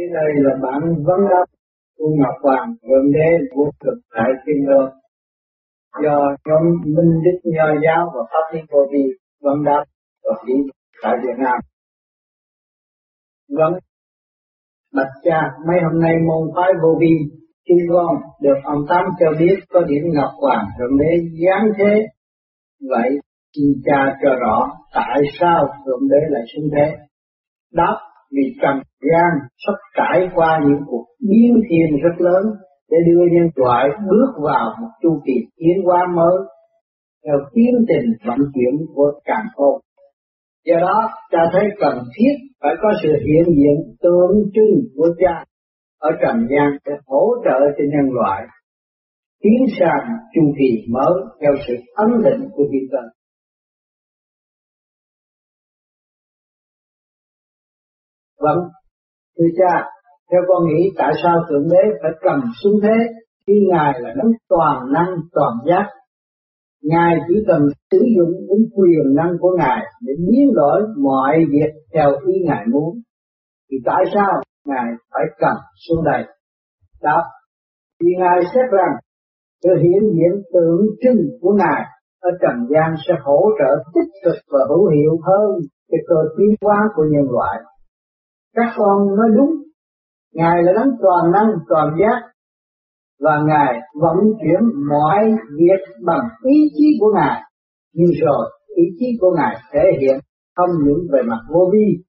thế đây là bản vấn đáp của Ngọc Hoàng Thượng Đế vô cực tại thiên Đô do nhóm Minh Đức Nho Giáo và Pháp Lý Vô Vi vấn đáp và chỉ tại Việt Nam. Vâng, Bạch cha, mấy hôm nay môn phái vô vi chúng con được ông Tám cho biết có điểm Ngọc Hoàng Thượng Đế giáng thế. Vậy xin cha cho rõ tại sao Thượng Đế lại xuống thế? Đáp vì trần gian sắp trải qua những cuộc biến thiên rất lớn để đưa nhân loại bước vào một chu kỳ tiến hóa mới theo tiến trình vận chuyển của càng khôn. Do đó, cha thấy cần thiết phải có sự hiện diện tượng trưng của cha ở trần gian để hỗ trợ cho nhân loại tiến sang chu kỳ mới theo sự ấn định của thiên cơ. Vâng, thưa cha, theo con nghĩ tại sao Thượng Đế phải cầm xuống thế khi Ngài là đấng toàn năng toàn giác. Ngài chỉ cần sử dụng những quyền năng của Ngài để biến đổi mọi việc theo ý Ngài muốn. Thì tại sao Ngài phải cầm xuống đây? Đáp, vì Ngài xét rằng sự hiện diện tượng trưng của Ngài ở trần gian sẽ hỗ trợ tích cực và hữu hiệu hơn cho cơ tiến hóa của nhân loại các con nói đúng. Ngài là đấng toàn năng, toàn giác. Và ngài vận chuyển mọi việc bằng ý chí của ngài. Nhưng rồi, ý chí của ngài thể hiện không những về mặt vô vi,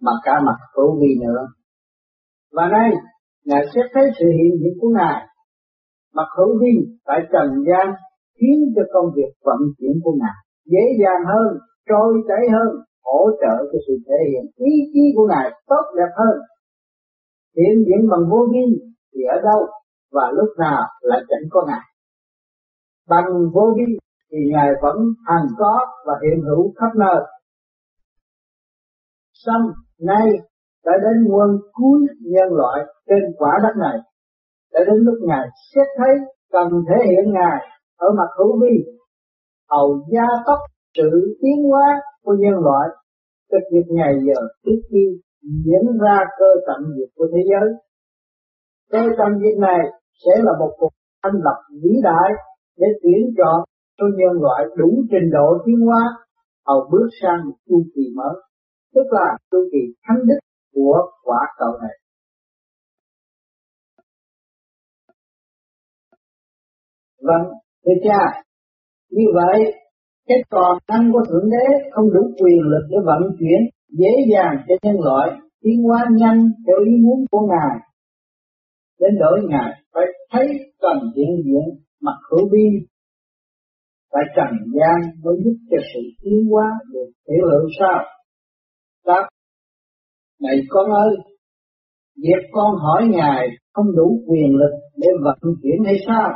mà cả mặt hữu vi nữa. Và nay, ngài sẽ thấy sự hiện diện của ngài. Mặt hữu vi tại trần gian, khiến cho công việc vận chuyển của ngài dễ dàng hơn, trôi chảy hơn hỗ trợ cho sự thể hiện. Ý chí của ngài tốt đẹp hơn. Hiện diện bằng vô vi thì ở đâu và lúc nào lại chẳng có ngài. Bằng vô vi thì ngài vẫn hằng có và hiện hữu khắp nơi. Xong, nay đã đến nguồn cuối nhân loại trên quả đất này. Đã đến lúc ngài xét thấy cần thể hiện ngài ở mặt hữu vi. Hầu gia tốc sự tiến hóa của nhân loại các việc ngày giờ trước khi diễn ra cơ tận diệt của thế giới. Cơ tận diệt này sẽ là một cuộc thanh lập vĩ đại để tuyển chọn cho nhân loại đủ trình độ tiến hóa hầu bước sang một chu kỳ mới, tức là chu kỳ thánh đức của quả cầu này. Vâng, thưa cha, như vậy cái còn năng của thượng đế không đủ quyền lực để vận chuyển dễ dàng cho nhân loại, tiến hóa nhanh theo ý muốn của ngài. Đến đổi ngài, phải thấy cần hiện diện mặt hữu vi phải trần gian mới giúp cho sự tiến hóa được hiểu lượng sao. Đáp, này con ơi, việc con hỏi ngài không đủ quyền lực để vận chuyển hay sao?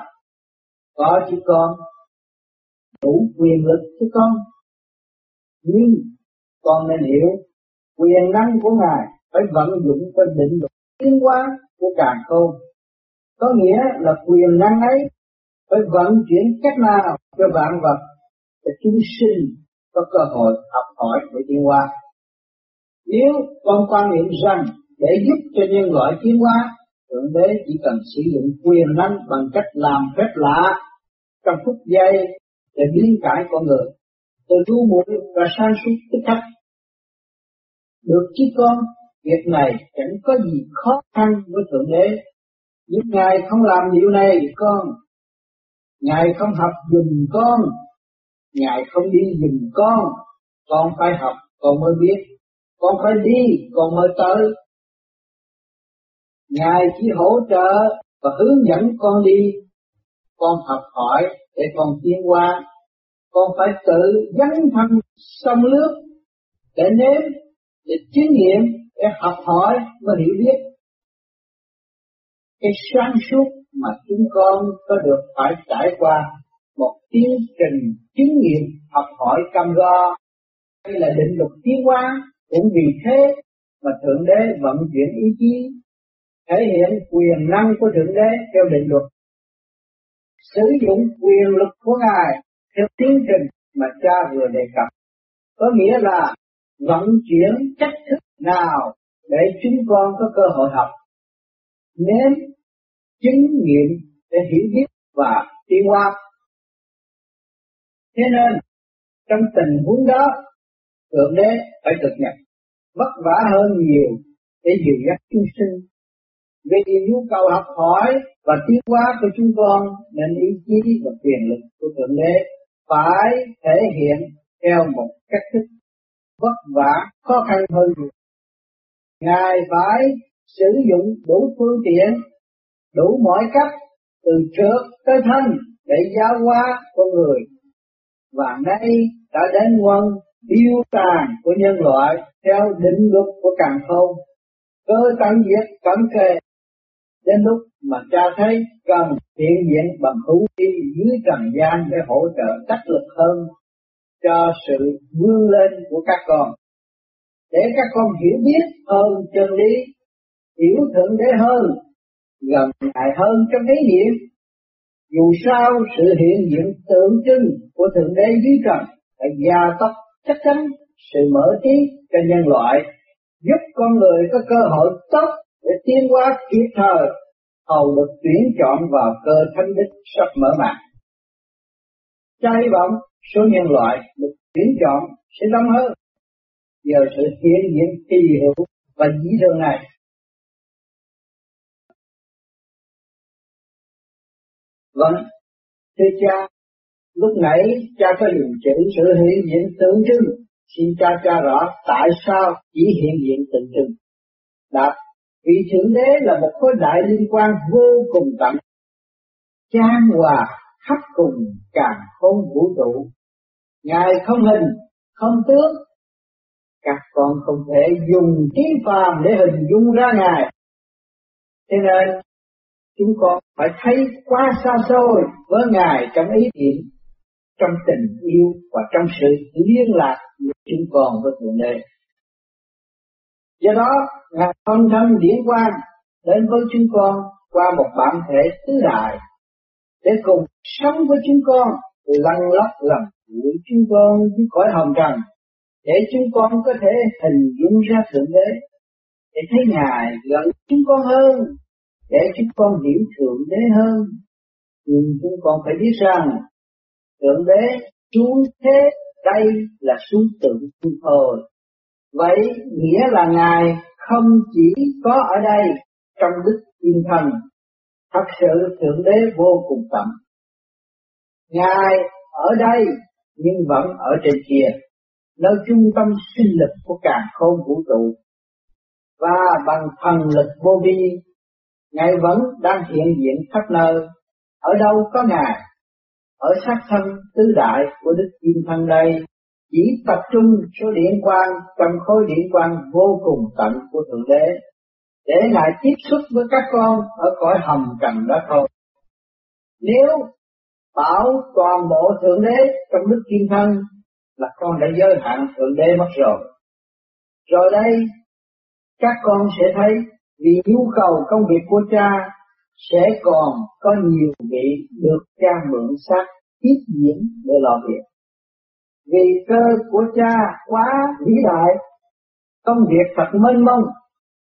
Có chứ con đủ quyền lực cho con. Nhưng con nên hiểu, quyền năng của ngài phải vận dụng cho định luật tiến hóa của càng khôn. Có nghĩa là quyền năng ấy phải vận chuyển cách nào cho vạn vật để chúng sinh có cơ hội học hỏi để tiến hóa. Nếu con quan niệm rằng để giúp cho nhân loại tiến hóa, thượng đế chỉ cần sử dụng quyền năng bằng cách làm phép lạ trong phút giây để biến cải con người. Từ thu muội và sang suốt tức khắc. Được chứ con, việc này chẳng có gì khó khăn với thượng đế. Những ngài không làm điều này, con. Ngài không học dùm con. Ngài không đi dùm con. Con phải học, con mới biết. Con phải đi, con mới tới. Ngài chỉ hỗ trợ và hướng dẫn con đi. Con học hỏi để con tiến qua con phải tự dấn thân sông nước để nếm, để chứng nghiệm, để học hỏi và hiểu biết. Cái sáng suốt mà chúng con có được phải trải qua một tiến trình chứng nghiệm, học hỏi cam go. Hay là định luật tiến hóa, cũng vì thế mà thượng đế vận chuyển ý chí, thể hiện quyền năng của thượng đế theo định luật. Sử dụng quyền lực của ngài theo tiến trình mà cha vừa đề cập, có nghĩa là vận chuyển cách thức nào để chúng con có cơ hội học. Nếm chứng nghiệm để hiểu biết và tiến hóa. Thế nên, trong tình huống đó, thượng đế phải thực nhận vất vả hơn nhiều để dìu dắt chúng sinh. Vì nhu cầu học hỏi và tiến hóa của chúng con nên ý chí và quyền lực của thượng đế phải thể hiện theo một cách thức vất vả, khó khăn hơn nhiều. Ngài phải sử dụng đủ phương tiện, đủ mọi cách, từ trước tới thân, để giáo hóa con người. Và nay đã đến quân tiêu tàn của nhân loại theo định luật của càng khôn cơ tận diệt cấm kề. Đến lúc mà cha thấy cần hiện diện bằng hữu khí dưới trần gian để hỗ trợ đắc lực hơn cho sự vươn lên của các con. Để các con hiểu biết hơn chân lý, hiểu thượng đế hơn, gần lại hơn trong ý niệm dù sao sự hiện diện tượng trưng của thượng đế dưới trần đã gia tốc chắc chắn sự mở trí cho nhân loại, giúp con người có cơ hội tốt để tiến hóa kịp thời hầu được tuyển chọn vào cơ thánh đích sắp mở màn. Cha hy vọng số nhân loại được tuyển chọn sẽ đông hơn nhờ sự hiện diện kỳ hữu và dĩ thường này. Vâng, thưa cha, lúc nãy cha có dùng chữ sự hiện diện tượng trưng, xin cha cha rõ tại sao chỉ hiện diện tượng trưng. Đáp, vì Thượng Đế là một khối đại liên quan vô cùng tận, trang hòa khắp cùng càng không vũ trụ. Ngài không hình, không tướng, các con không thể dùng trí phàm để hình dung ra Ngài. Thế nên, chúng con phải thấy quá xa xôi với Ngài trong ý niệm, trong tình yêu và trong sự liên lạc của chúng con với Thượng Đế. Do đó, Ngài âm thâm điển quang đến với chúng con qua một bản thể tứ đại để cùng sống với chúng con lăn lóc làm của chúng con với cõi hồng trần để chúng con có thể hình dung ra thượng đế để thấy ngài gần chúng con hơn để chúng con hiểu thượng đế hơn. Nhưng chúng con phải biết rằng thượng đế xuống thế đây là xuống tượng thôi. Vậy nghĩa là Ngài không chỉ có ở đây trong đức thiên thần, thật sự Thượng Đế vô cùng tận. Ngài ở đây nhưng vẫn ở trên kia, nơi trung tâm sinh lực của cả khôn vũ trụ. Và bằng thần lực vô vi, Ngài vẫn đang hiện diện khắp nơi. Ở đâu có Ngài? Ở sát thân tứ đại của Đức Kim Thân đây chỉ tập trung số điện quang trong khối điện quang vô cùng tận của Thượng Đế để lại tiếp xúc với các con ở cõi hầm trần đó thôi. Nếu bảo toàn bộ Thượng Đế trong đức kim thân là con đã giới hạn Thượng Đế mất rồi. Rồi đây, các con sẽ thấy vì nhu cầu công việc của cha sẽ còn có nhiều vị được cha mượn xác tiếp diễn để lo việc vì cơ của cha quá vĩ đại, công việc thật mênh mông,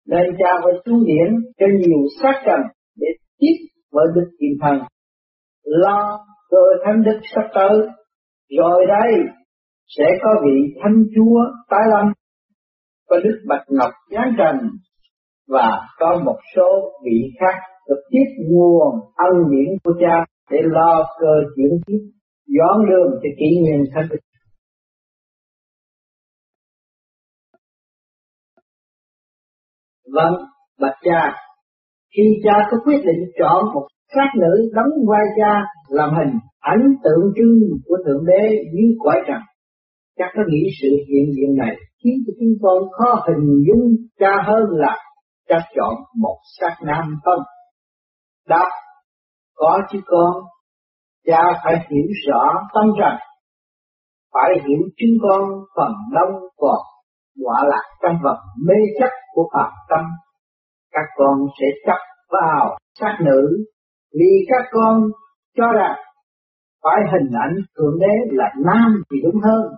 nên cha phải xuống điển cho nhiều sát trần để tiếp với đức kim thần, lo cơ thánh đức sắp tới, rồi đây sẽ có vị thánh chúa tái lâm, có đức bạch ngọc giáng trần và có một số vị khác được tiếp nguồn ân điển của cha để lo cơ chuyển tiếp dọn đường cho kỷ nguyên thánh đức. Vâng, bạch cha, khi cha có quyết định chọn một sát nữ đóng vai cha làm hình ảnh tượng trưng của Thượng Đế dưới cõi trần, chắc có nghĩ sự hiện diện này khiến cho chúng con khó hình dung cha hơn là cha chọn một sát nam không? Đáp, có chứ con, cha phải hiểu rõ tâm rằng phải hiểu chúng con phần đông còn quả là trong vật mê chấp của phạm tâm. Các con sẽ chấp vào sắc nữ, vì các con cho rằng phải hình ảnh thượng đế là nam thì đúng hơn.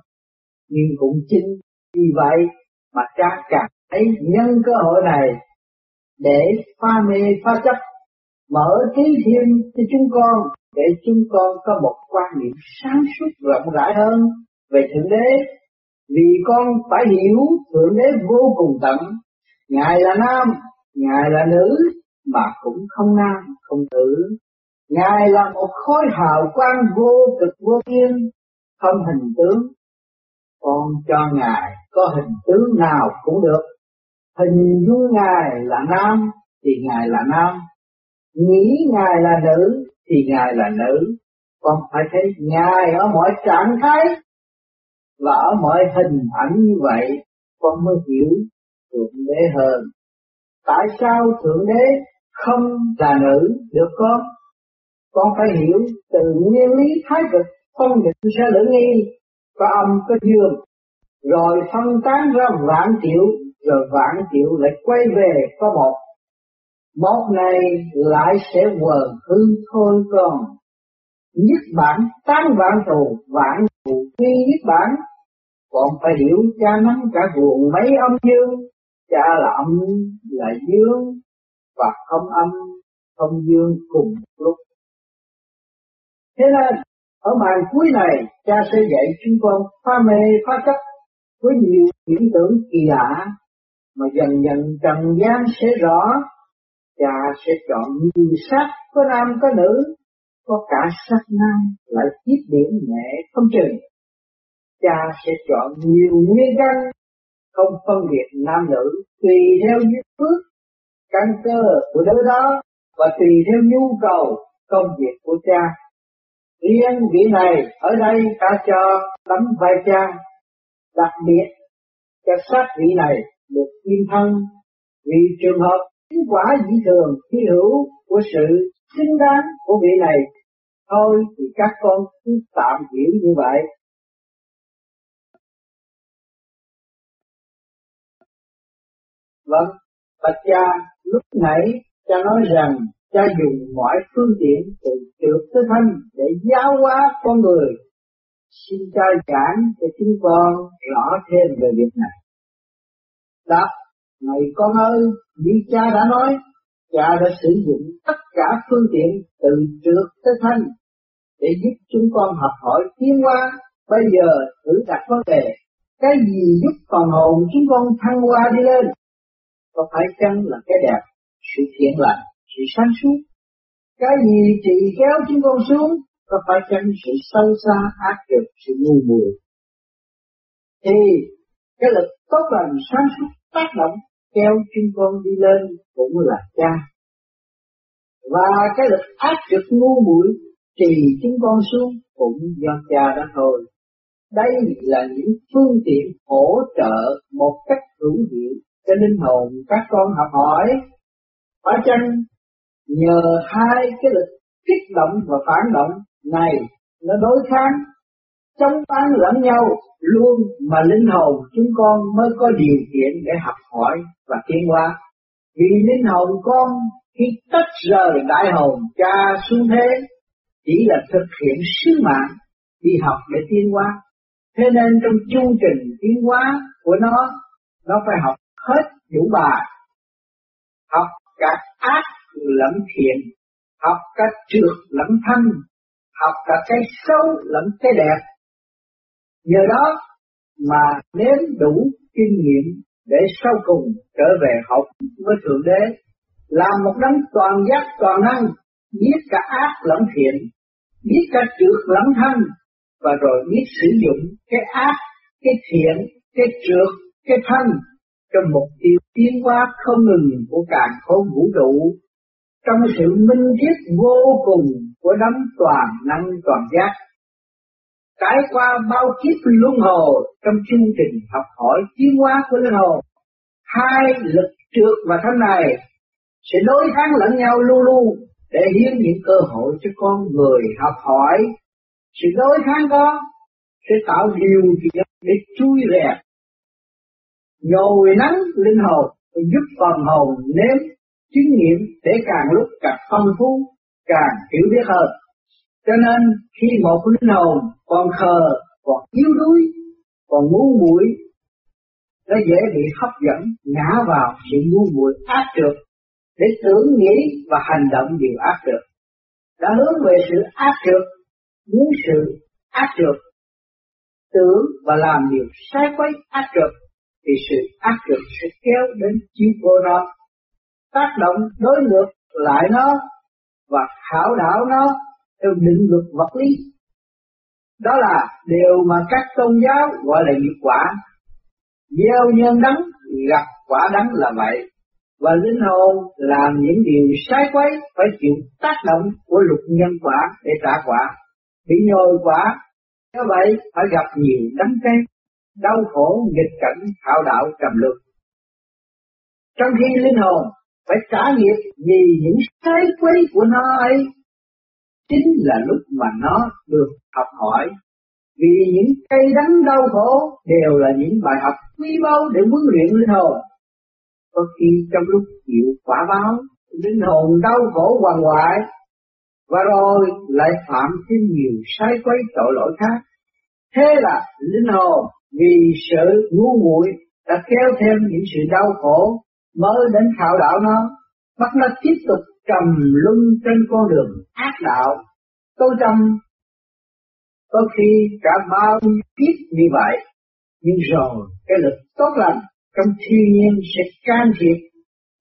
Nhưng cũng chính vì vậy mà cha càng hãy nhân cơ hội này để pha mê pha chấp, mở trí thêm cho chúng con, để chúng con có một quan niệm sáng suốt rộng rãi hơn về thượng đế vì con phải hiểu thượng đế vô cùng tận. Ngài là nam, ngài là nữ, mà cũng không nam, không nữ. Ngài là một khối hào quang vô cực vô biên, không hình tướng. Con cho ngài có hình tướng nào cũng được. Hình dung ngài là nam thì ngài là nam. Nghĩ ngài là nữ thì ngài là nữ. Con phải thấy ngài ở mọi trạng thái và ở mọi hình ảnh như vậy, con mới hiểu thượng đế hơn. Tại sao thượng đế không là nữ? Được con con phải hiểu từ nguyên lý thái cực. Phân định sẽ lưỡng nghi có âm, có dương. Rồi phân tán ra vạn triệu rồi vạn triệu lại quay về có một. Một này lại sẽ quần hư thôi con. Nhất bản tán vạn thù vạn thù quy nhất bản còn phải hiểu cha nắm cả buồn mấy âm dương cha là âm là dương và không âm, không dương cùng lúc. Thế nên, ở màn cuối này, cha sẽ dạy chúng con phá mê phá chấp với nhiều hiện tượng kỳ lạ mà dần dần trần gian sẽ rõ. Cha sẽ chọn nhiều sắc có nam có nữ, có cả sắc nam lại tiếp điểm nhẹ không chừng cha sẽ chọn nhiều nguyên nhân không phân biệt nam nữ, tùy theo duyên phước, căn cơ của đứa đó và tùy theo nhu cầu công việc của cha. Riêng vị này, ở đây ta cho tấm vai cha, đặc biệt cho sát vị này được yên thân. Vì trường hợp kết quả dị thường khi hữu của sự xứng đáng của vị này, thôi thì các con cứ tạm hiểu như vậy. Vâng, bạch cha, lúc nãy cha nói rằng cha dùng mọi phương tiện từ trượt tới thanh để giáo hóa con người. Xin cha giảng cho chúng con rõ thêm về việc này. Đáp, này con ơi, như cha đã nói, cha đã sử dụng tất cả phương tiện từ trượt tới thanh để giúp chúng con học hỏi tiến hóa. Bây giờ thử đặt vấn đề, cái gì giúp phần hồn chúng con thăng hoa đi lên? Có phải chăng là cái đẹp, sự thiện lành, sự sáng suốt? Cái gì trị kéo chúng con xuống? Có phải chăng sự sâu xa, ác trực, sự ngu muội? Thì cái lực tốt lành sáng suốt tác động kéo chúng con đi lên cũng là cha. Và cái lực ác trực ngu muội trì chúng con xuống cũng do cha đó thôi. Đây là những phương tiện hỗ trợ một cách hữu hiệu cho linh hồn các con học hỏi. Phải chăng nhờ hai cái lực kích động và phản động này nó đối kháng chống bán lẫn nhau luôn mà linh hồn chúng con mới có điều kiện để học hỏi và tiến hóa. Vì linh hồn con khi tách rời đại hồn cha xuống thế chỉ là thực hiện sứ mạng đi học để tiến hóa. Thế nên trong chương trình tiến hóa của nó, nó phải học hết chủ bài. Học cả ác lẫn thiện, học cả trượt lẫn thanh, học cả cái xấu lẫn cái đẹp. Nhờ đó mà nếm đủ kinh nghiệm để sau cùng trở về học với Thượng Đế, làm một đấng toàn giác toàn năng, biết cả ác lẫn thiện, biết cả trượt lẫn thanh, và rồi biết sử dụng cái ác, cái thiện, cái trượt, cái thanh cho mục tiêu tiến hóa không ngừng của càng khôn vũ trụ, trong sự minh triết vô cùng của đấng toàn năng toàn giác, trải qua bao kiếp luân hồi trong chương trình học hỏi tiến hóa của linh hồn, hai lực trượt và thân này sẽ đối kháng lẫn nhau luôn luôn để hiến những cơ hội cho con người học hỏi. Sự đối kháng đó sẽ tạo điều kiện để chui rèn nhồi nắng linh hồn giúp phần hồn nếm chứng nghiệm để càng lúc càng phong phú, càng hiểu biết hơn. Cho nên khi một linh hồn còn khờ, còn yếu đuối, còn ngu muội nó dễ bị hấp dẫn ngã vào sự ngu muội ác trược để tưởng nghĩ và hành động điều ác trược, đã hướng về sự ác trược, muốn sự ác trược, tưởng và làm điều sai quấy ác trược thì sự áp lực sẽ kéo đến chiếu vô nó tác động đối ngược lại nó và khảo đảo nó theo định luật vật lý. Đó là điều mà các tôn giáo gọi là nghiệp quả. Gieo nhân đắng, gặp quả đắng là vậy. Và linh hồn làm những điều sai quấy phải chịu tác động của luật nhân quả để trả quả. Bị nhồi quả, do vậy phải gặp nhiều đắng cay đau khổ nghịch cảnh hạo đạo trầm luân. Trong khi linh hồn, phải trả nghiệp vì những sai quấy của nó ấy. Chính là lúc mà nó được học hỏi, vì những cây đắng đau khổ đều là những bài học quý báu để huấn luyện linh hồn. Có khi trong lúc chịu quả báo, linh hồn đau khổ hoàng hoại, và rồi lại phạm thêm nhiều sai quấy tội lỗi khác. Thế là linh hồn vì sự ngu muội đã kéo thêm những sự đau khổ mới đến khảo đạo nó, bắt nó tiếp tục trầm luân trên con đường ác đạo tôi trầm, có khi cả bao kiếp như vậy, nhưng rồi cái lực tốt lành trong thiên nhiên sẽ can thiệp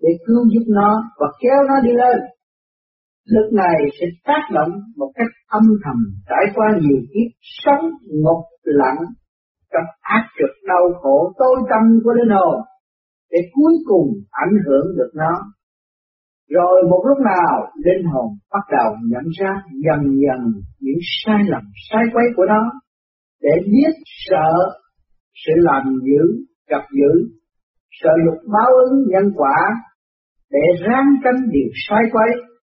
để cứu giúp nó và kéo nó đi lên. Lực này sẽ tác động một cách âm thầm trải qua nhiều kiếp sống ngục lặng trong ác trực đau khổ tối tâm của linh hồn, để cuối cùng ảnh hưởng được nó. Rồi một lúc nào, linh hồn bắt đầu nhận ra dần dần những sai lầm, sai quấy của nó, để biết sợ sự làm dữ, gặp dữ, sợ dục báo ứng nhân quả, để ráng tránh điều sai quấy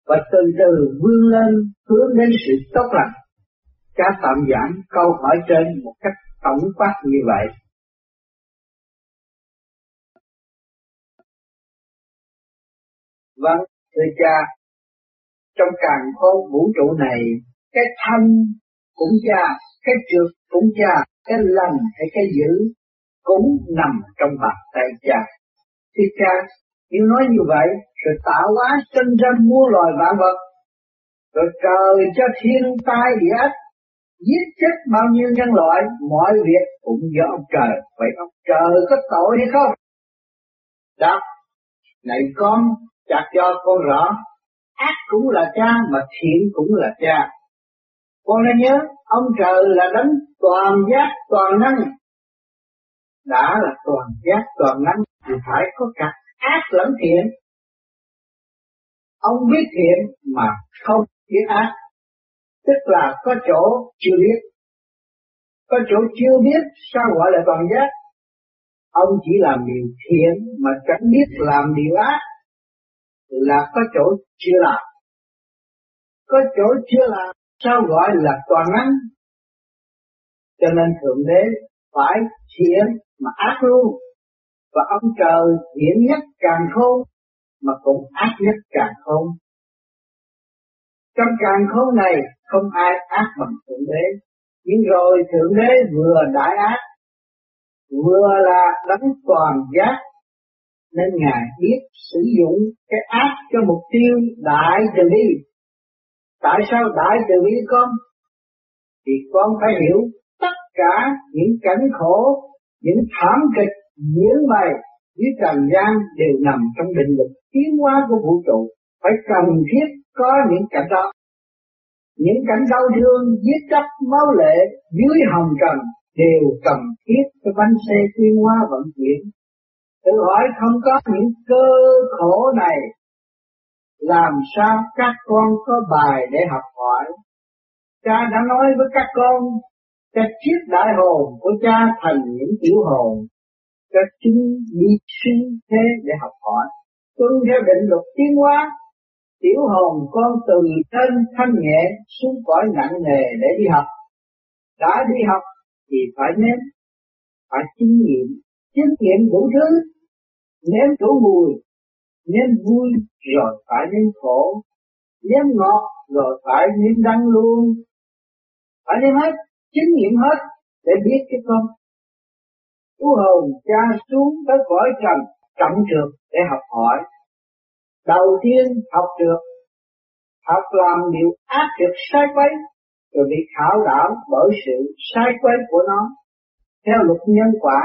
và từ từ vươn lên, hướng đến sự tốt lành. Cha tạm giảng câu hỏi trên một cách tổng quát như vậy. Vâng, thưa cha, trong càng khôn vũ trụ này, cái thanh cũng cha, cái trượt cũng cha, cái lành hay cái dữ cũng nằm trong bàn tay cha. Thì cha, nếu nói như vậy, rồi tạo hóa sinh ra muôn loài vạn vật, rồi trời cho thiên tai địa ách, giết chết bao nhiêu nhân loại, mọi việc cũng do ông trời. Vậy ông trời có tội hay không? Đáp, này con, chặt cho con rõ, ác cũng là cha mà thiện cũng là cha. Con nên nhớ, ông trời là đấng toàn giác toàn năng, đã là toàn giác toàn năng thì phải có cả ác lẫn thiện. Ông biết thiện mà không biết ác, tức là có chỗ chưa biết. Có chỗ chưa biết, sao gọi là toàn giác? Ông chỉ làm điều thiện mà chẳng biết làm điều ác, là có chỗ chưa làm. Có chỗ chưa làm, sao gọi là toàn năng? Cho nên Thượng Đế phải thiện mà ác luôn và ông trời thiện nhất càng khôn, mà cũng ác nhất càng khôn trong càng khôn này không ai ác bằng thượng đế. Nhưng rồi thượng đế vừa đại ác, vừa là đấng toàn giác, nên ngài biết sử dụng cái ác cho mục tiêu đại từ bi. Tại sao đại từ bi con thì con phải hiểu tất cả những cảnh khổ, những thảm kịch, những mày dưới trần gian đều nằm trong định luật tiến hóa của vũ trụ. Phải cần thiết có những cảnh đó những cảnh đau thương giết chóc, máu lệ dưới hồng trần đều cần thiết. Cho bánh xe tiến hóa vận chuyển. Tự hỏi không có những cơ khổ này, làm sao các con có bài để học hỏi? Cha đã nói với các con các chiếc đại hồn của cha thành những tiểu hồn, cho chúng đi sinh thế để học hỏi. Tuân theo định luật tiến hóa tiểu hồn con từ trên thanh nhẹ xuống cõi nặng nề để đi học. Đã đi học thì phải nếm, phải kinh nghiệm. Kinh nghiệm đủ thứ, nếm đủ mùi, nếm vui rồi phải nếm khổ, nếm ngọt rồi phải nếm đắng luôn. Phải nếm hết, chứng nghiệm hết để biết cái con. Chú hồn cha xuống tới cõi trần trọng trượt để học hỏi. Đầu tiên học được, học làm điều ác được sai quấy, rồi bị khảo đảo bởi sự sai quấy của nó. Theo luật nhân quả,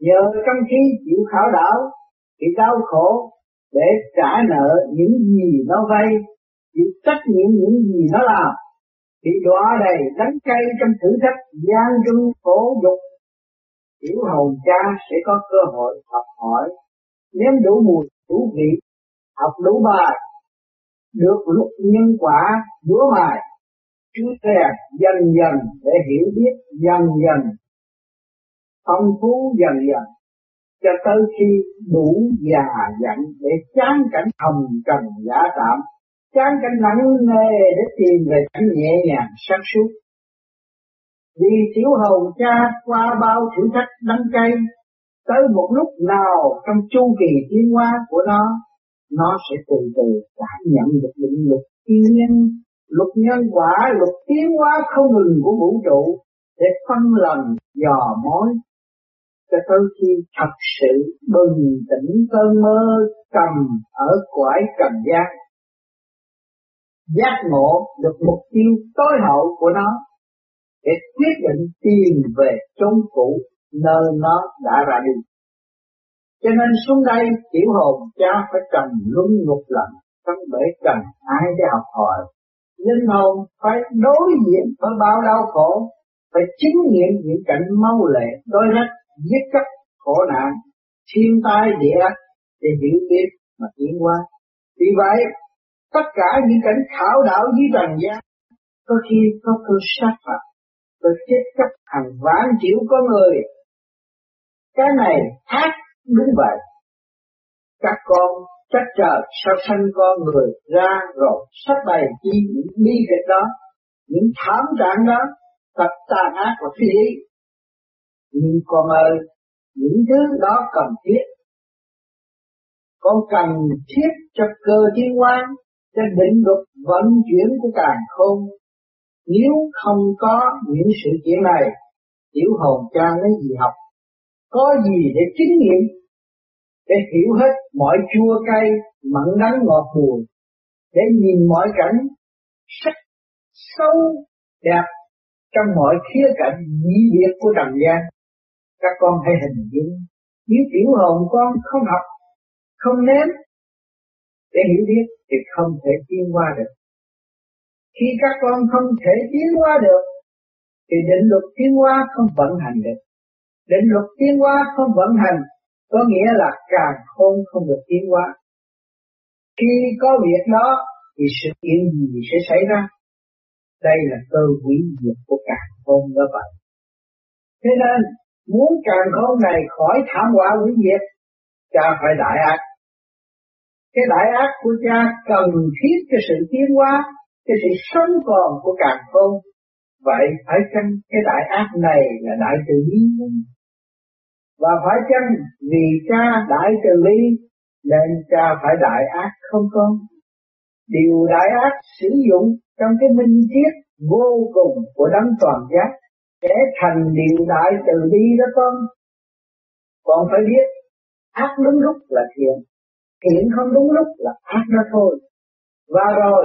nhờ trong khi chịu khảo đảo, bị đau khổ để trả nợ những gì nó vay, chịu trách nhiệm những gì nó làm, bị đọa đầy đánh cay trong thử thách gian trung khổ dục tiểu hầu cha sẽ có cơ hội học hỏi nếm đủ mùi đủ vị học đủ bài, được lúc nhân quả đúa mài cứ rèn dần dần để hiểu biết, dần dần phong phú, dần dần cho tới khi đủ già dặn để chán cảnh hồng trần giả tạm. Chán cảnh nặng nề để tìm về cảnh nhẹ nhàng sáng suốt. Vì tiểu hồn cha qua bao thử thách đắng cay, tới một lúc nào trong chu kỳ tiến hóa của nó nó sẽ từ từ cảm nhận được định luật thiên nhiên luật nhân quả, luật tiến hóa không ngừng của vũ trụ để phân lần, dò mối, cho tới khi thật sự bừng tỉnh cơn mơ cầm ở quải cầm giác giác ngộ được mục tiêu tối hậu của nó để quyết định tìm về chốn cũ, nơi nó đã ra đi. Cho nên xuống đây tiểu hồn cha phải cần luân ngục lần không bể cần ai để học hỏi. Linh hồn phải đối diện với bao đau khổ, phải chứng nghiệm những cảnh mau lệ, đôi rách, giết cắt, khổ nạn, thiên tai địa ác để hiểu biết mà tiến qua. Vì vậy, tất cả những cảnh khảo đảo dưới trần gian có khi có cơ sát phạt tôi chết chấp hàng vạn triệu con người cái này ác đúng vậy. Các con chắc trời sao sanh con người ra rồi sắp bày chi những bi kịch đó. Những thảm trạng đó thật tàn ác và phi lý. Nhưng con ơi những thứ đó cần thiết. Con cần thiết cho cơ thiên quan cho định luật vận chuyển của càng không. Nếu không có những sự kiện này, tiểu hồn cha lấy gì học? Có gì để chứng nghiệm? Để hiểu hết mọi chua cay, mặn đắng ngọt buồn, để nhìn mọi cảnh sắc sâu đẹp trong mọi khía cạnh dị biệt của trần gian. Các con hãy hình dung, nếu tiểu hồn con không học, không nếm, để hiểu biết thì không thể tiến qua được. Khi các con không thể tiến qua được, thì định luật tiến hóa không vận hành được. Định luật tiến hóa không vận hành, có nghĩa là càng khôn không được tiến hóa. Khi có việc đó, thì sự kiện gì sẽ xảy ra? Đây là cơ hủy diệt của càng khôn đó vậy. Thế nên, muốn càng khôn này khỏi thảm họa hủy diệt, cha phải đại ác. Cái đại ác của cha cần thiết cho sự tiến hóa cho sự sống còn của càng khôn vậy phải chăng cái đại ác này là đại từ bi và phải chăng vì cha đại từ bi nên cha phải đại ác không con điều đại ác sử dụng trong cái minh triết vô cùng của đấng toàn giác để thành điều đại từ bi đó con. Con phải biết, ác đúng lúc là thiện thiện không đúng lúc là ác đó thôi. Và rồi,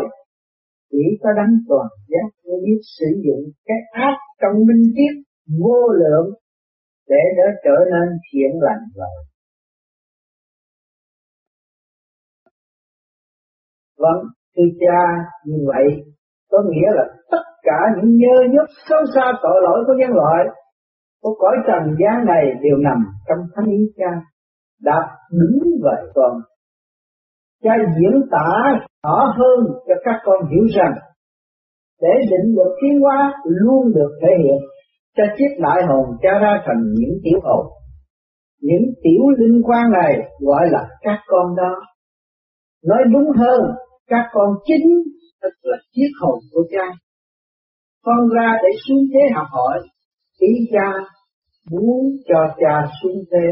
chỉ có đấng toàn giác mới biết sử dụng cái ác trong minh triết vô lượng để nó trở nên thiện lành rồi. Vâng, thưa cha, như vậy có nghĩa là tất cả những nhơ nhớp xấu xa tội lỗi của nhân loại của cõi trần gian này đều nằm trong thánh ý cha đã đứng vậy còn cha diễn tả rõ hơn cho các con hiểu rằng để định luật tiến hóa luôn được thể hiện cho chiếc đại hồn cha ra thành những tiểu hồn. Những tiểu linh quan này gọi là các con đó. Nói đúng hơn các con chính thật là chiếc hồn của cha. Con ra để xuống thế học hỏi ý cha muốn cho cha xuống thế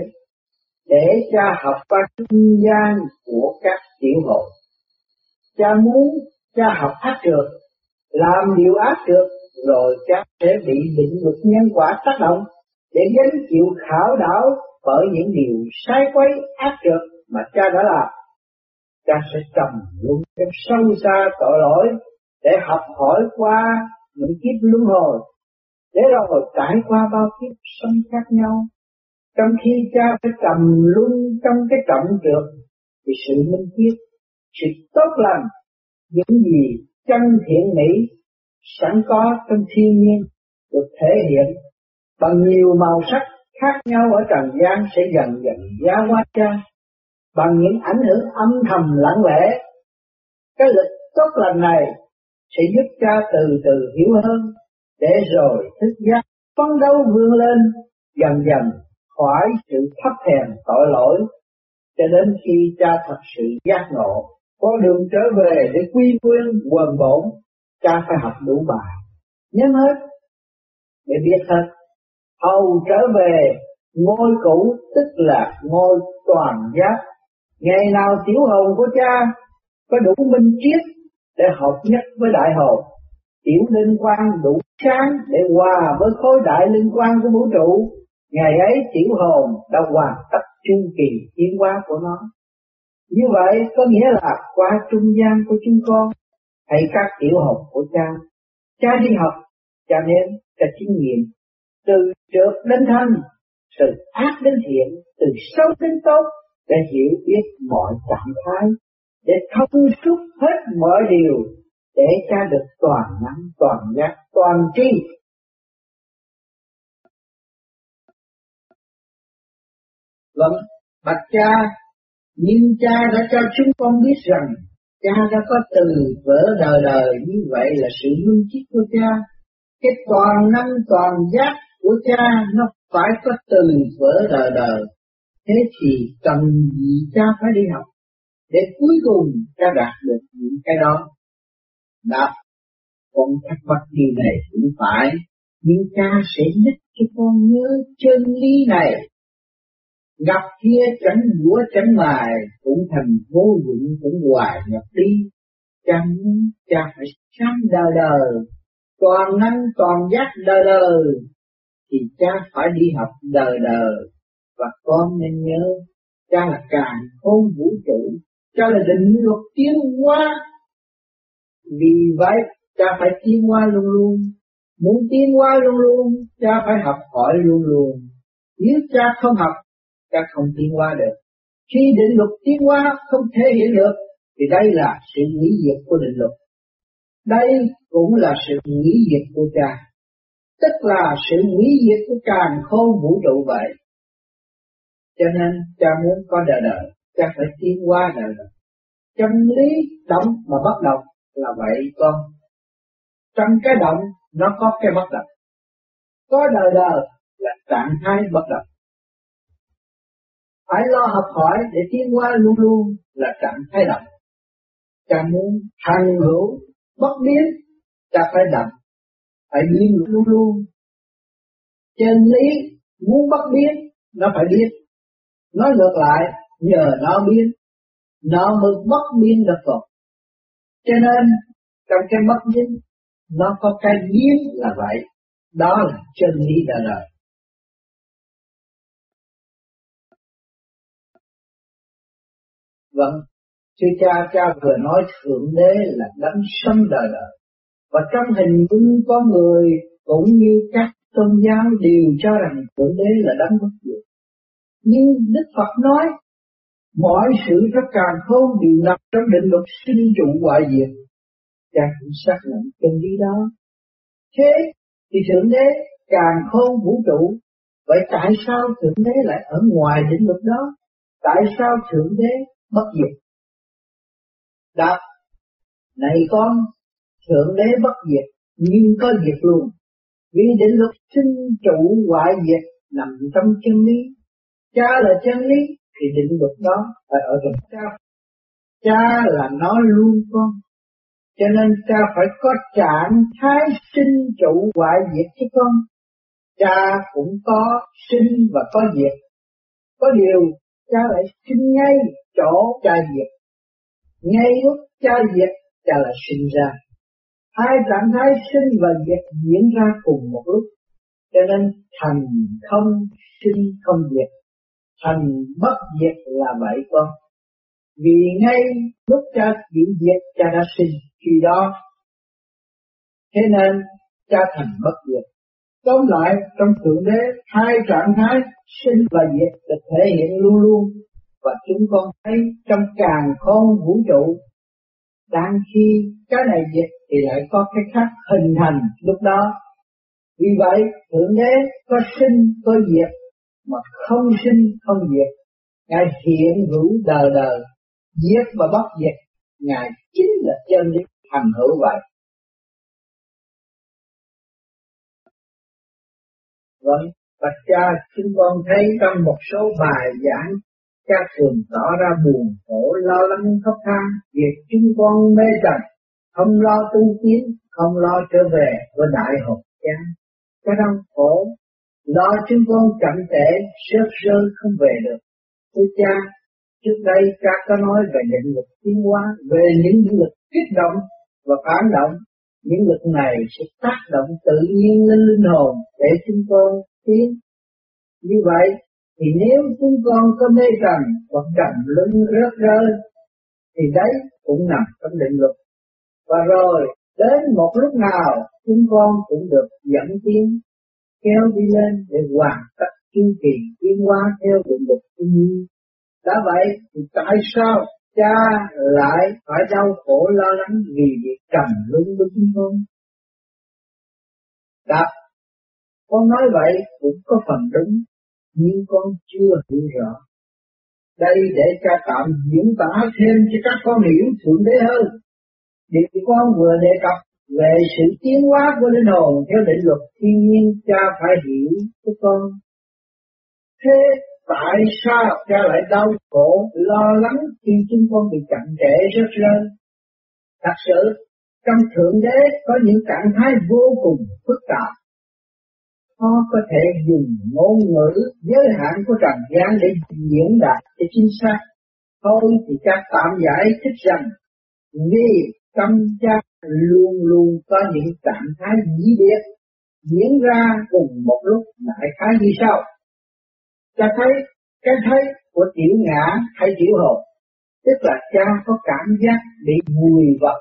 để cha học qua trung gian của các tiểu hồn. Cha muốn cha học ác được, làm điều ác được rồi cha sẽ bị định luật nhân quả tác động để gánh chịu khảo đảo bởi những điều sai quấy ác trượt mà cha đã làm. Cha sẽ trầm luôn trong sâu xa tội lỗi để học hỏi qua những kiếp luân hồi, để rồi trải qua bao kiếp sống khác nhau. Trong khi cha phải trầm luôn trong cái trọng trượt, thì sự minh triết, sự tốt lành, những gì chân thiện mỹ sẵn có trong thiên nhiên được thể hiện bằng nhiều màu sắc khác nhau ở trần gian sẽ dần dần gia hóa cha bằng những ảnh hưởng âm thầm lặng lẽ. Cái lực tốt lành này sẽ giúp cha từ từ hiểu hơn để rồi thức giác phấn đấu vươn lên, dần dần khỏi sự thấp hèn tội lỗi cho đến khi cha thật sự giác ngộ, có đường trở về để quy nguyên quần bổn cha phải học đủ bài, nhớ hết, để biết hết. Hầu trở về ngôi cũ, tức là ngôi toàn giác. Ngày nào tiểu hồn của cha có đủ minh triết để hợp nhất với đại hồn tiểu linh quan đủ sáng để hòa với khối đại linh quan của vũ trụ, ngày ấy tiểu hồn đã hoàn tất chu kỳ tiến hóa của nó. Như vậy có nghĩa là qua trung gian của chúng con hãy các tiểu học của cha cha đi học cha nên cha kinh nghiệm từ trượt đến thanh, từ ác đến thiện, từ xấu đến tốt để hiểu biết mọi trạng thái, để thông suốt hết mọi điều để cha được toàn năng, toàn giác, toàn tri. Vâng, bạch cha, nhưng cha đã cho chúng con biết rằng cha đã có từ vỡ đời đời như vậy là sự minh triết của cha, cái toàn năng toàn giác của cha nó phải có từ vỡ đời đời. Thế thì cần gì cha phải đi học để cuối cùng cha đạt được những cái đó. Đáp, con thắc mắc điều này cũng phải, nhưng cha sẽ nhắc cho con nhớ chân lý này. Gặp kia tránh búa tránh mài, cũng thành vô dụng cũng hoài nhập đi. Cha muốn cha phải sáng đời đời, toàn năng toàn giác đời đời, thì cha phải đi học đời đời và con nên nhớ cha là càng khôn vũ trụ cha là định luật tiến hóa. Vì vậy cha phải tiến hóa luôn luôn. Muốn tiến hóa luôn luôn cha phải học hỏi luôn luôn. Nếu cha không học cha không tiến hóa được khi định luật tiến hóa không thể hiện được thì đây là sự hủy diệt của định luật đây cũng là sự hủy diệt của cha tức là sự hủy diệt của càng khôn vũ trụ vậy. Cho nên cha muốn có đời đời, cha phải tiến qua đời đời. Chân lý động mà bất động là vậy con. Trong cái động nó có cái bất động. Có đời đời là trạng thái bất động. Phải lo học hỏi để tiến qua luôn luôn là trạng thái động. Càng muốn hằng hữu bất biến, ta phải động phải biến luôn luôn. Chân lý muốn bất biến nó phải biết. Nói ngược lại nhờ nó biến nó mới bất biến được Phật cho nên trong cái bất biến nó có cái biến là vậy. Đó là chân lý đời đời. Vân thưa cha cha vừa nói thượng đế là đấng sống đời đời và trong hình dung có người cũng như các tôn giáo đều cho rằng Thượng Đế là đấng bất diệt. Nhưng Đức Phật nói mọi sự trong càng khôn đều nằm trong định luật sinh trụ hoại diệt. Cha cũng xác nhận chân lý đó. Thế thì Thượng Đế càng khôn vũ trụ, vậy tại sao Thượng Đế lại ở ngoài định luật đó? Tại sao Thượng Đế bất diệt? Đáp, này con, Thượng đế bất diệt, nhưng có diệt luôn. Vì định luật sinh trụ hoại diệt nằm trong chân lý. Cha là chân lý, thì định luật đó phải ở trong cha. Cha là nó luôn con. Cho nên cha phải có trạng thái sinh trụ hoại diệt chứ con. Cha cũng có sinh và có diệt. Có điều cha lại sinh ngay chỗ cha diệt. Ngay lúc cha diệt, cha lại sinh ra. Hai trạng thái sinh và diệt diễn ra cùng một lúc. Cho nên thành không sinh không diệt. Thành bất diệt là vậy con. Vì ngay lúc cha bị diệt cha đã sinh khi đó. Thế nên cha thành bất diệt tóm lại, trong thượng đế, hai trạng thái sinh và diệt được thể hiện luôn luôn. Và chúng con thấy trong càng không vũ trụ, đang khi cái này diệt thì lại có cái khác hình thành lúc đó. Vì vậy, thượng đế có sinh, có diệt, mà không sinh, không diệt. Ngài hiện hữu đời đời diệt và bất diệt ngài chính là chân lý thành hữu vậy. Vâng, Bạch cha chúng con thấy trong một số bài giảng cha thường tỏ ra buồn khổ lo lắng khóc than. Việc chúng con mê trần không lo tu tiến không lo trở về với đại học cha. Cái đang khổ lo chúng con chậm trễ sớt rơi không về được. Thưa cha trước đây cha có nói về định lực tiến hóa về những lực kích động và phản động những lực này sẽ tác động tự nhiên lên linh hồn để chúng con tiến. Như vậy, thì nếu chúng con có mê trần hoặc trầm lưng rớt rơi, thì đấy cũng nằm trong định luật. Và rồi, đến một lúc nào, chúng con cũng được dẫn tiến, kéo đi lên để hoàn tất chu kỳ tiến hóa theo định luật tự nhiên. Đã vậy, thì tại sao cha lại phải đau khổ lo lắng vì việc cầm lúng của chúng con? Đáp, con nói vậy cũng có phần đúng, nhưng con chưa hiểu rõ. Đây để cha tạm diễn tả thêm cho các con hiểu thượng đế hơn. Điều con vừa đề cập về sự tiến hóa của linh hồn theo định luật thiên nhiên cha phải hiểu cho con. Thế tại sao cha lại đau khổ, lo lắng khi chúng con bị chậm trễ rất lên Thật sự, trong Thượng Đế có những trạng thái vô cùng phức tạp khó có thể dùng ngôn ngữ giới hạn của trần gian để diễn đạt cho chính xác. Thôi thì cha tạm giải thích rằng vì tâm cha luôn luôn có những trạng thái dĩ biệt diễn ra cùng một lúc đại khái như sau. Cha thấy cái thấy của tiểu ngã hay tiểu hồn, tức là cha có cảm giác bị mùi vật,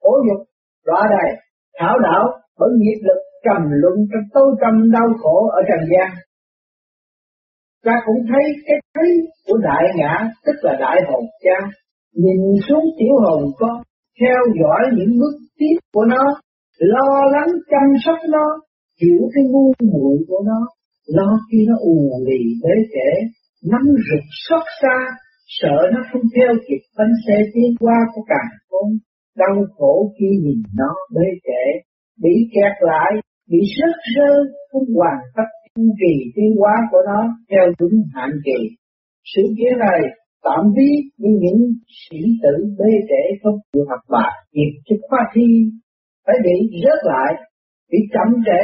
ố nhục, rõ đây, thảo đảo bởi nghiệp lực trầm luận trong tối tâm đau khổ ở trần gian. Ta cũng thấy cái thấy của đại ngã, tức là đại hồn cha, nhìn xuống tiểu hồn con, theo dõi những bước tiến của nó, lo lắng chăm sóc nó, hiểu cái ngu muội của nó, lo khi nó ù lì thế kể, nắm rực xót xa, sợ nó không theo kịp bánh xe tiến qua của càng con, đau khổ khi nhìn nó bế trễ, bị kẹt lại bị rớt rơi không hoàn tất chu kỳ tiến hóa của nó theo đúng hạn kỳ. Sự kiện này tạm ví như những sĩ tử bê trễ không chịu học bài, việc cho khoa thi phải bị rớt lại, bị chậm trễ,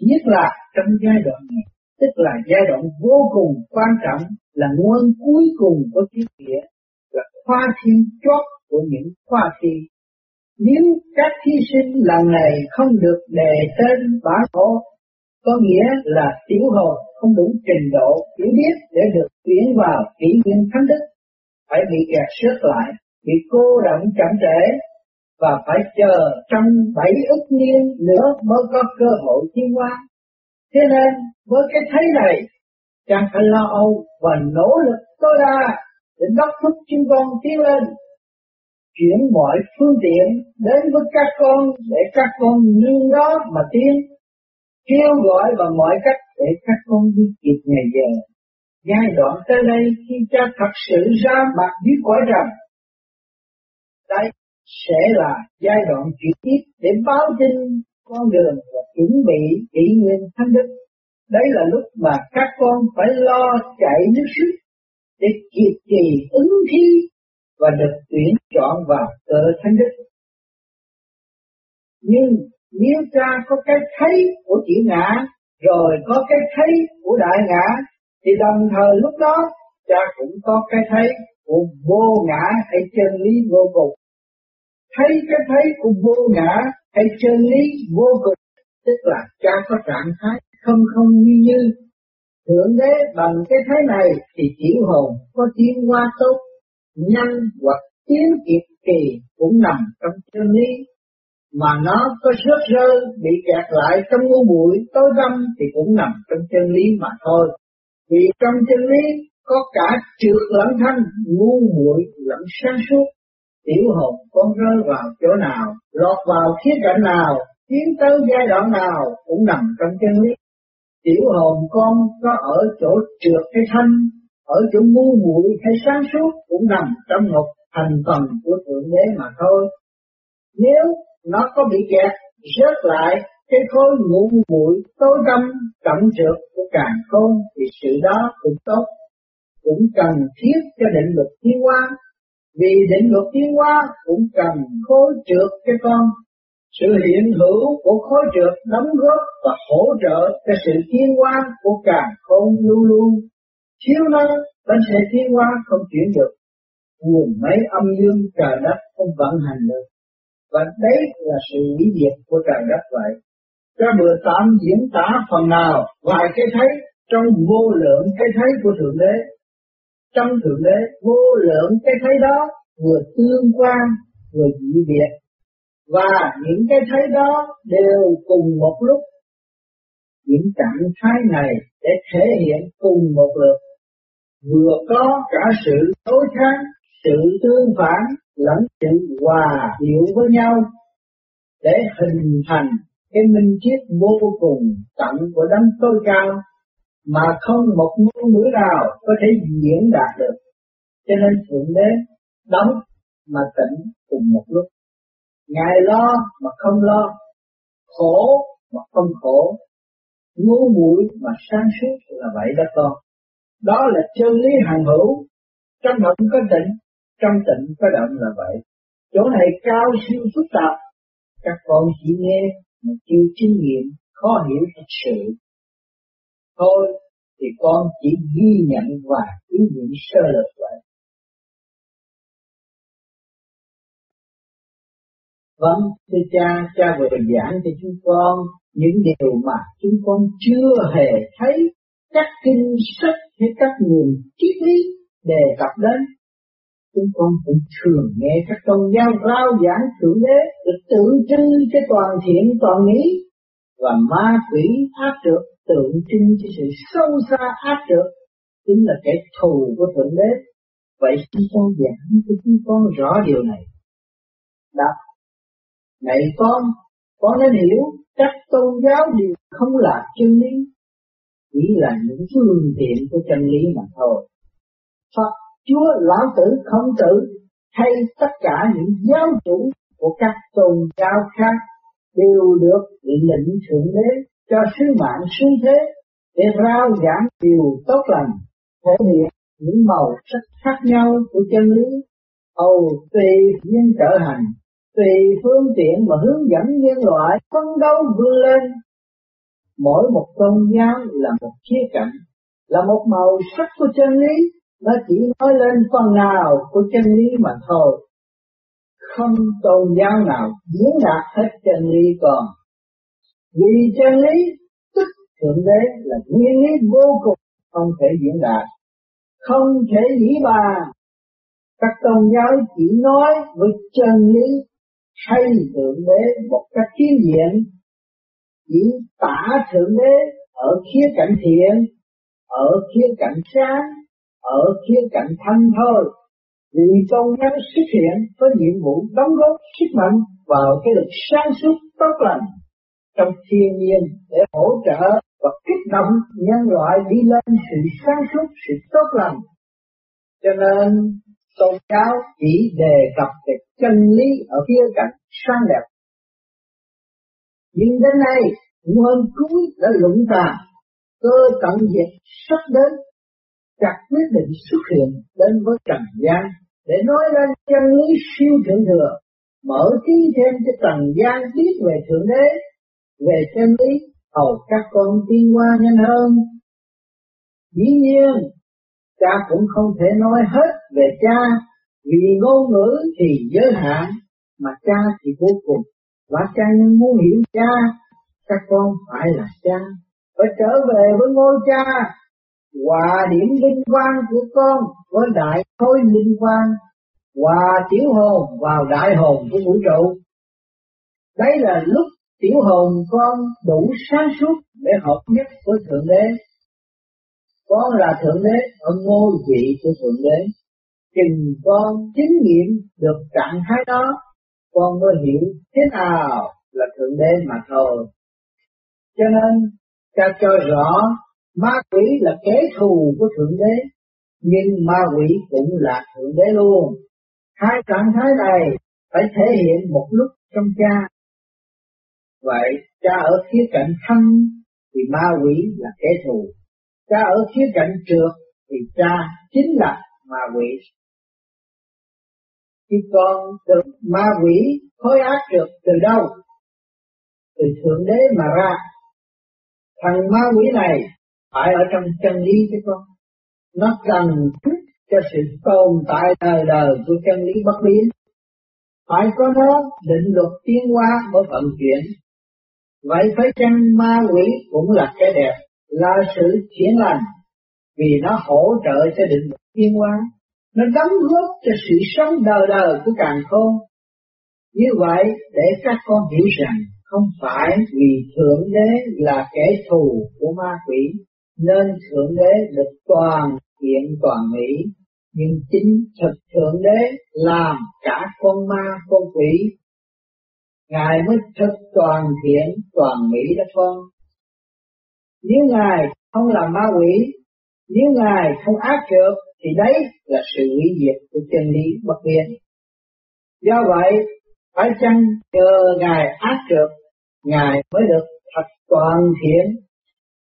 nhất là trong giai đoạn này, tức là giai đoạn vô cùng quan trọng là nguồn cuối cùng của triết nghĩa, là khoa thi chót của những khoa thi. Nếu các thí sinh lần này không được đề tên bản hộ, có nghĩa là tiểu hồn không đủ trình độ hiểu biết để được tuyển vào kỷ nguyên thánh đức, phải bị kẹt sức lại, bị cô động chậm trễ và phải chờ trong bảy ức niên nữa mới có cơ hội tiến hóa. Thế nên với cái thấy này, chẳng phải lo âu và nỗ lực tối đa để đốc thúc chúng con tiến lên chuyển mọi phương tiện đến với các con để các con nương đó mà tiến kêu gọi bằng mọi cách để các con đi kịp ngày giờ giai đoạn tới đây khi cha thật sự ra mặt dưới cõi rằng, đây sẽ là giai đoạn chuyển tiếp để báo tin con đường và chuẩn bị kỷ nguyên thánh đức đấy là lúc mà các con phải lo chạy nước rút để kịp kỳ ứng thi và được tuyển chọn vào cơ thánh đức. Nhưng nếu cha có cái thấy của chỉ ngã, rồi có cái thấy của đại ngã, thì đồng thời lúc đó cha cũng có cái thấy của vô ngã hay chân lý vô cùng. Thấy cái thấy của vô ngã hay chân lý vô cực, tức là cha có trạng thái không không như như. Thượng đế bằng cái thấy này thì tiểu hồn có tiến hóa tốt, nhanh hoặc tiến kịp kỳ cũng nằm trong chân lý. Mà nó có rớt rơ bị kẹt lại trong ngu muội tối tâm thì cũng nằm trong chân lý mà thôi. Vì trong chân lý có cả trượt lẫn thanh, ngu muội lẫn sáng suốt. Tiểu hồn con rơi vào chỗ nào, lọt vào khía cạnh nào, tiến tới giai đoạn nào cũng nằm trong chân lý. Tiểu hồn con có ở chỗ trượt hay thanh, ở chỗ ngu muội hay sáng suốt cũng nằm trong một thành phần của Thượng Đế mà thôi. Nếu nó có bị kẹt, rớt lại cái khối ngũ muội tối tâm cẩm trượt của càng khôn thì sự đó cũng tốt, cũng cần thiết cho định luật tiến hóa. Vì định luật tiến hóa cũng cần khối trượt cho con. Sự hiện hữu của khối trượt đóng góp và hỗ trợ cho sự tiến hóa của càng không luôn luôn. Thiếu nó, bánh sẽ tiến hóa không chuyển được. Nguồn máy âm dương trời đất không vận hành được. Và đấy là sự lý diệt của trời đất vậy. các vừa tạm diễn tả phần nào vài cái thấy trong vô lượng cái thấy của Thượng Đế. Trong Thượng Đế vô lượng cái thấy đó vừa tương quan, vừa dị biệt. Và những cái thấy đó đều cùng một lúc. Những trạng thái này để thể hiện cùng một lượt vừa có cả sự đối kháng, sự tương phản lẫn sự hòa điệu với nhau để hình thành cái minh triết vô cùng tận của đấng tối cao mà không một ngôn ngữ nào có thể diễn đạt được. Cho nên Thượng Đế đóng mà tỉnh cùng một lúc. Ngài lo mà không lo, khổ mà không khổ, ngu muội mà sáng suốt là vậy đó con. Đó là chân lý hàng hữu, trong động có tịnh, trong tịnh có động là vậy. Chỗ này cao siêu phức tạp, các con chỉ nghe mà chưa kinh nghiệm, khó hiểu thật sự. Thôi thì con chỉ ghi nhận và ý niệm sơ lược vậy. Vâng, thưa cha, cha vừa giảng cho chúng con những điều mà chúng con chưa hề thấy các kinh sách hay các nguồn triết lý đề cập đến. Chúng con cũng thường nghe các tôn giáo rao giảng thượng đế được tự trưng cho toàn thiện toàn nghĩ và ma quỷ áp trượt tượng trưng cho sự sâu xa ác được, chính là kẻ thù của thượng đế. Vậy chúng con giảng cho chúng con rõ điều này. Đó này con con nên hiểu các tôn giáo đều không là chân lý, chỉ là những phương tiện của chân lý mà thôi. Phật, Chúa, Lão Tử không tử hay tất cả những giáo chủ của các tôn giáo khác đều được lệnh thượng đế cho sứ mạng xuống thế để rao giảng điều tốt lành, thể hiện những màu sắc khác nhau của chân lý. Âu tùy nhân trở hành, tùy phương tiện và hướng dẫn nhân loại phấn đấu vươn lên. Mỗi một tôn giáo là một khía cạnh, là một màu sắc của chân lý, nó chỉ nói lên phần nào của chân lý mà thôi. Không tôn giáo nào diễn đạt hết chân lý còn vì chân lý tức thượng đế là nguyên lý vô cùng, không thể diễn đạt. Không thể nghĩ bàn các tôn giáo chỉ nói với chân lý hay thượng đế một cách kiến diện chỉ tả thượng đế ở khía cạnh thiện, ở khía cạnh sáng, ở khía cạnh thanh thôi. Vì tôn giáo xuất hiện với nhiệm vụ đóng góp sức mạnh vào cái lực sáng suốt tốt lành trong thiên nhiên để hỗ trợ và kích động nhân loại đi lên sự sáng suốt, sự tốt lành. Cho nên tôn giáo chỉ đề cập về chân lý ở phía cạnh sáng đẹp. Nhưng đến nay, nguyên cuối đã lũng tàn, cơ tận diệt sắp đến chặt quyết định xuất hiện đến với trần gian để nói lên chân lý siêu thượng thừa mở trí thêm cho trần gian biết về thượng đế về chân lý, hầu các con tiến qua nhanh hơn. Dĩ nhiên, cha cũng không thể nói hết về cha, vì ngôn ngữ thì giới hạn, mà cha thì vô cùng. Và cha nhân muốn hiểu cha, các con phải là cha. Phải trở về với ngôi cha, hòa điểm linh quan của con với đại khối linh quan, hòa tiểu hồn vào đại hồn của vũ trụ. Đấy là lúc tiểu hồn con đủ sáng suốt để hợp nhất với thượng đế. Con là thượng đế ở ngôi vị của thượng đế. Chừng con chứng nghiệm được trạng thái đó, con mới hiểu thế nào là thượng đế mà thôi. Cho nên, ta cho rõ ma quỷ là kẻ thù của thượng đế, nhưng ma quỷ cũng là thượng đế luôn. Hai trạng thái này phải thể hiện một lúc trong cha vậy, cha ở khía cạnh thân thì ma quỷ là kẻ thù. Cha ở khía cạnh trượt thì cha chính là ma quỷ. Khi con được ma quỷ khối ác trượt từ đâu? Từ thượng đế mà ra. Thằng ma quỷ này phải ở trong chân lý chứ con. Nó cần cho sự tồn tại đời đời của chân lý bất biến. Phải có nó định luật tiến hóa mới vận chuyển vậy phải chăng ma quỷ cũng là cái đẹp là sự chuyển lành vì nó hỗ trợ cho định thiên hóa nó đóng góp cho sự sống đời đời của càng khôn như vậy để các con hiểu rằng không phải vì Thượng Đế là kẻ thù của ma quỷ, nên Thượng Đế được toàn thiện toàn mỹ, nhưng chính thực Thượng Đế làm cả con ma con quỷ. Ngài mới thực toàn thiện toàn mỹ đó con. Nếu Ngài không làm ma quỷ, nếu Ngài không ác trượt, thì đấy là sự hủy diệt của chân lý bất biến. Do vậy, phải chăng chờ Ngài ác trượt, Ngài mới được thật toàn thiện,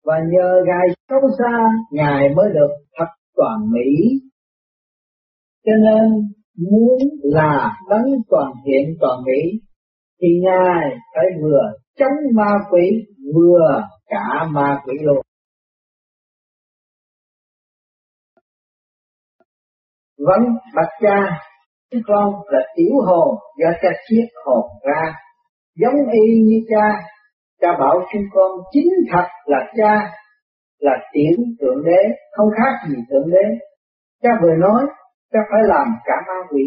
và nhờ Ngài sâu xa, Ngài mới được thật toàn mỹ. Cho nên, muốn là đấng toàn thiện toàn mỹ, thì Ngài phải vừa chống ma quỷ, vừa cả ma quỷ luôn. Vâng, bạch cha, chúng con là tiểu hồn do cha chiết hồn ra, giống y như cha. Cha bảo chúng con chính thật là cha, là tiểu thượng đế, không khác gì thượng đế. Cha vừa nói, cha phải làm cả ma quỷ.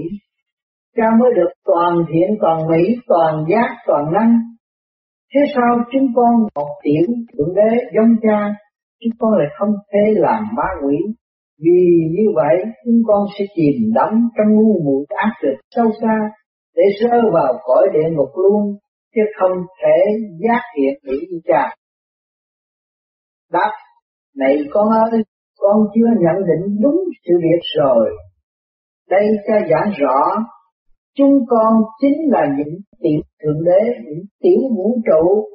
Cha mới được toàn thiện, toàn mỹ, toàn giác, toàn năng. Thế sao chúng con một tiểu thượng đế giống cha, chúng con lại không thể làm ma quỷ vì như vậy chúng con sẽ chìm đắm trong ngu muội ác lực sâu xa để rơi vào cõi địa ngục luôn chứ không thể giác hiện mỹ như cha. Đáp, này con ơi, con chưa nhận định đúng sự việc rồi. Đây cha giảng rõ, chúng con chính là những tiểu thượng đế, những tiểu vũ trụ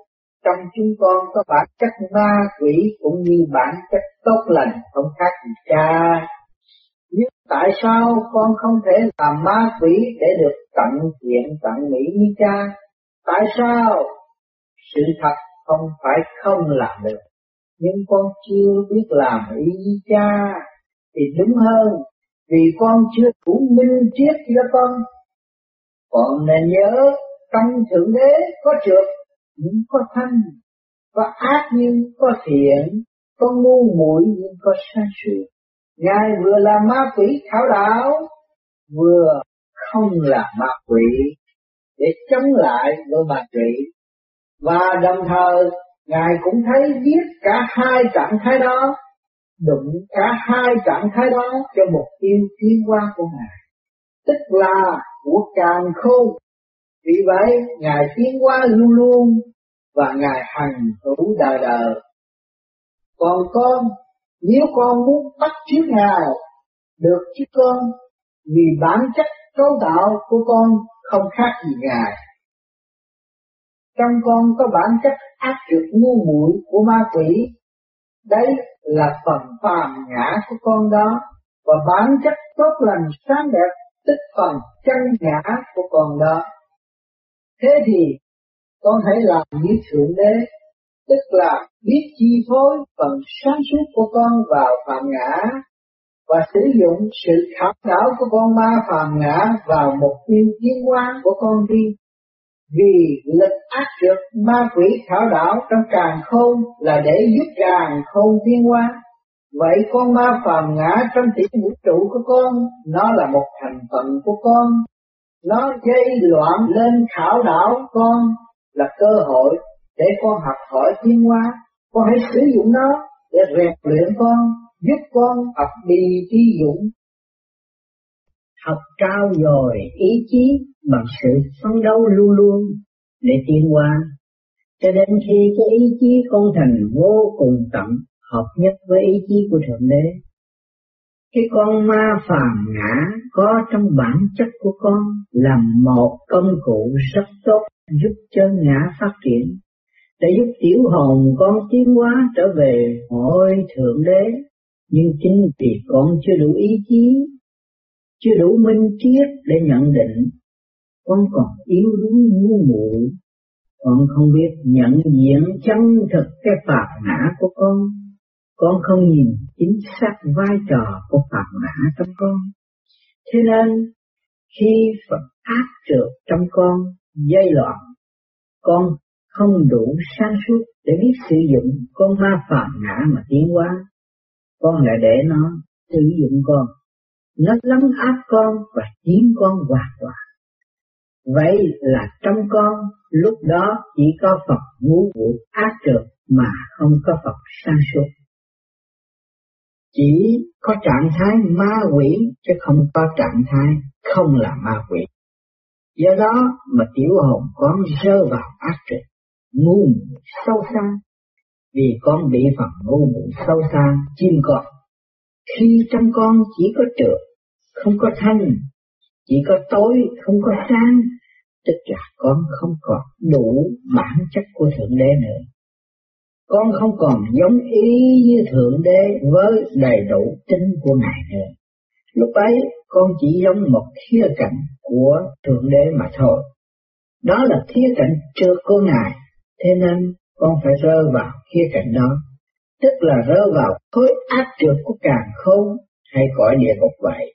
trong chúng con có bản chất ma quỷ cũng như bản chất tốt lành không khác gì cha. Nhưng tại sao con không thể làm ma quỷ để được tận thiện tận mỹ như cha? Tại sao? Sự thật không phải không làm được, nhưng con chưa biết làm ý như cha, thì đúng hơn, vì con chưa đủ minh triết cho con. Còn nên nhớ, trong Thượng Đế có trượt nhưng có thanh, có ác nhưng có thiện, có ngu muội nhưng có sáng suốt. Ngài vừa là ma quỷ thảo đạo, vừa không là ma quỷ để chống lại với ma quỷ. Và đồng thời Ngài cũng thấy biết cả hai trạng thái đó, đụng cả hai trạng thái đó cho mục tiêu tiến hóa của Ngài, tức là của càng khôn vì vậy, Ngài tiến hóa luôn luôn và Ngài hành hữu đời đời. Còn con, nếu con muốn bắt chước Ngài, được chứ con, vì bản chất cấu tạo của con không khác gì Ngài. Trong con có bản chất ác trực ngu muội của ma quỷ, đấy là phần phàm ngã của con đó, và bản chất tốt lành sáng đẹp tức phần chân ngã của con đó. Thế thì con hãy làm như Thượng Đế, tức là biết chi phối phần sáng suốt của con vào phạm ngã và sử dụng sự khảo đảo của con ma phàm ngã vào một tiêu tiến hóa của con đi. vì lực ác lực ma quỷ thảo đảo trong càng khôn là để giúp càng khôn tiến hóa. Vậy con ma phàm ngã trong tiểu vũ trụ của con, nó là một thành phần của con. Nó gây loạn lên khảo đảo con là cơ hội để con học hỏi tiến hóa. Con hãy sử dụng nó để rèn luyện con, giúp con học đi trí dũng. Học trao dồi ý chí bằng sự phấn đấu luôn luôn để tiến hóa. Cho đến khi cái ý chí con thành vô cùng tận, hợp nhất với ý chí của Thượng Đế. Cái con ma phàm ngã có trong bản chất của con là một công cụ rất tốt giúp cho ngã phát triển, để giúp tiểu hồn con tiến hóa trở về hội Thượng Đế. Nhưng chính vì con chưa đủ ý chí, chưa đủ minh triết để nhận định, con còn yếu đuối ngu muội con không biết nhận diện chân thực cái phạt ngã của con, con không nhìn chính xác vai trò của phạm ngã trong con. Thế nên, khi Phật áp trượt trong con, dây loạn, con không đủ sáng suốt để biết sử dụng con ma phạm ngã mà tiến hóa, con lại để nó sử dụng con. Nó lấn áp con và chiếm con hoàn toàn. Vậy là trong con lúc đó chỉ có Phật ngũ vụ ác trượt mà không có Phật sáng suốt. Chỉ có trạng thái ma quỷ chứ không có trạng thái không là ma quỷ. Do đó mà tiểu hồn con rơi vào ác trực, ngu sâu xa, vì con bị phần ngu muội sâu xa chim con. Khi trong con chỉ có trượt, không có thanh, chỉ có tối, không có sáng, tức là con không còn đủ bản chất của Thượng Đế nữa. Con không còn giống ý như Thượng Đế với đầy đủ tính của Ngài nữa. Lúc ấy con chỉ giống một khía cạnh của Thượng Đế mà thôi. Đó là khía cạnh trước của Ngài, thế nên con phải rơi vào khía cạnh đó, tức là rơi vào khối áp trượt của càng khôn hay cõi địa ngục vậy.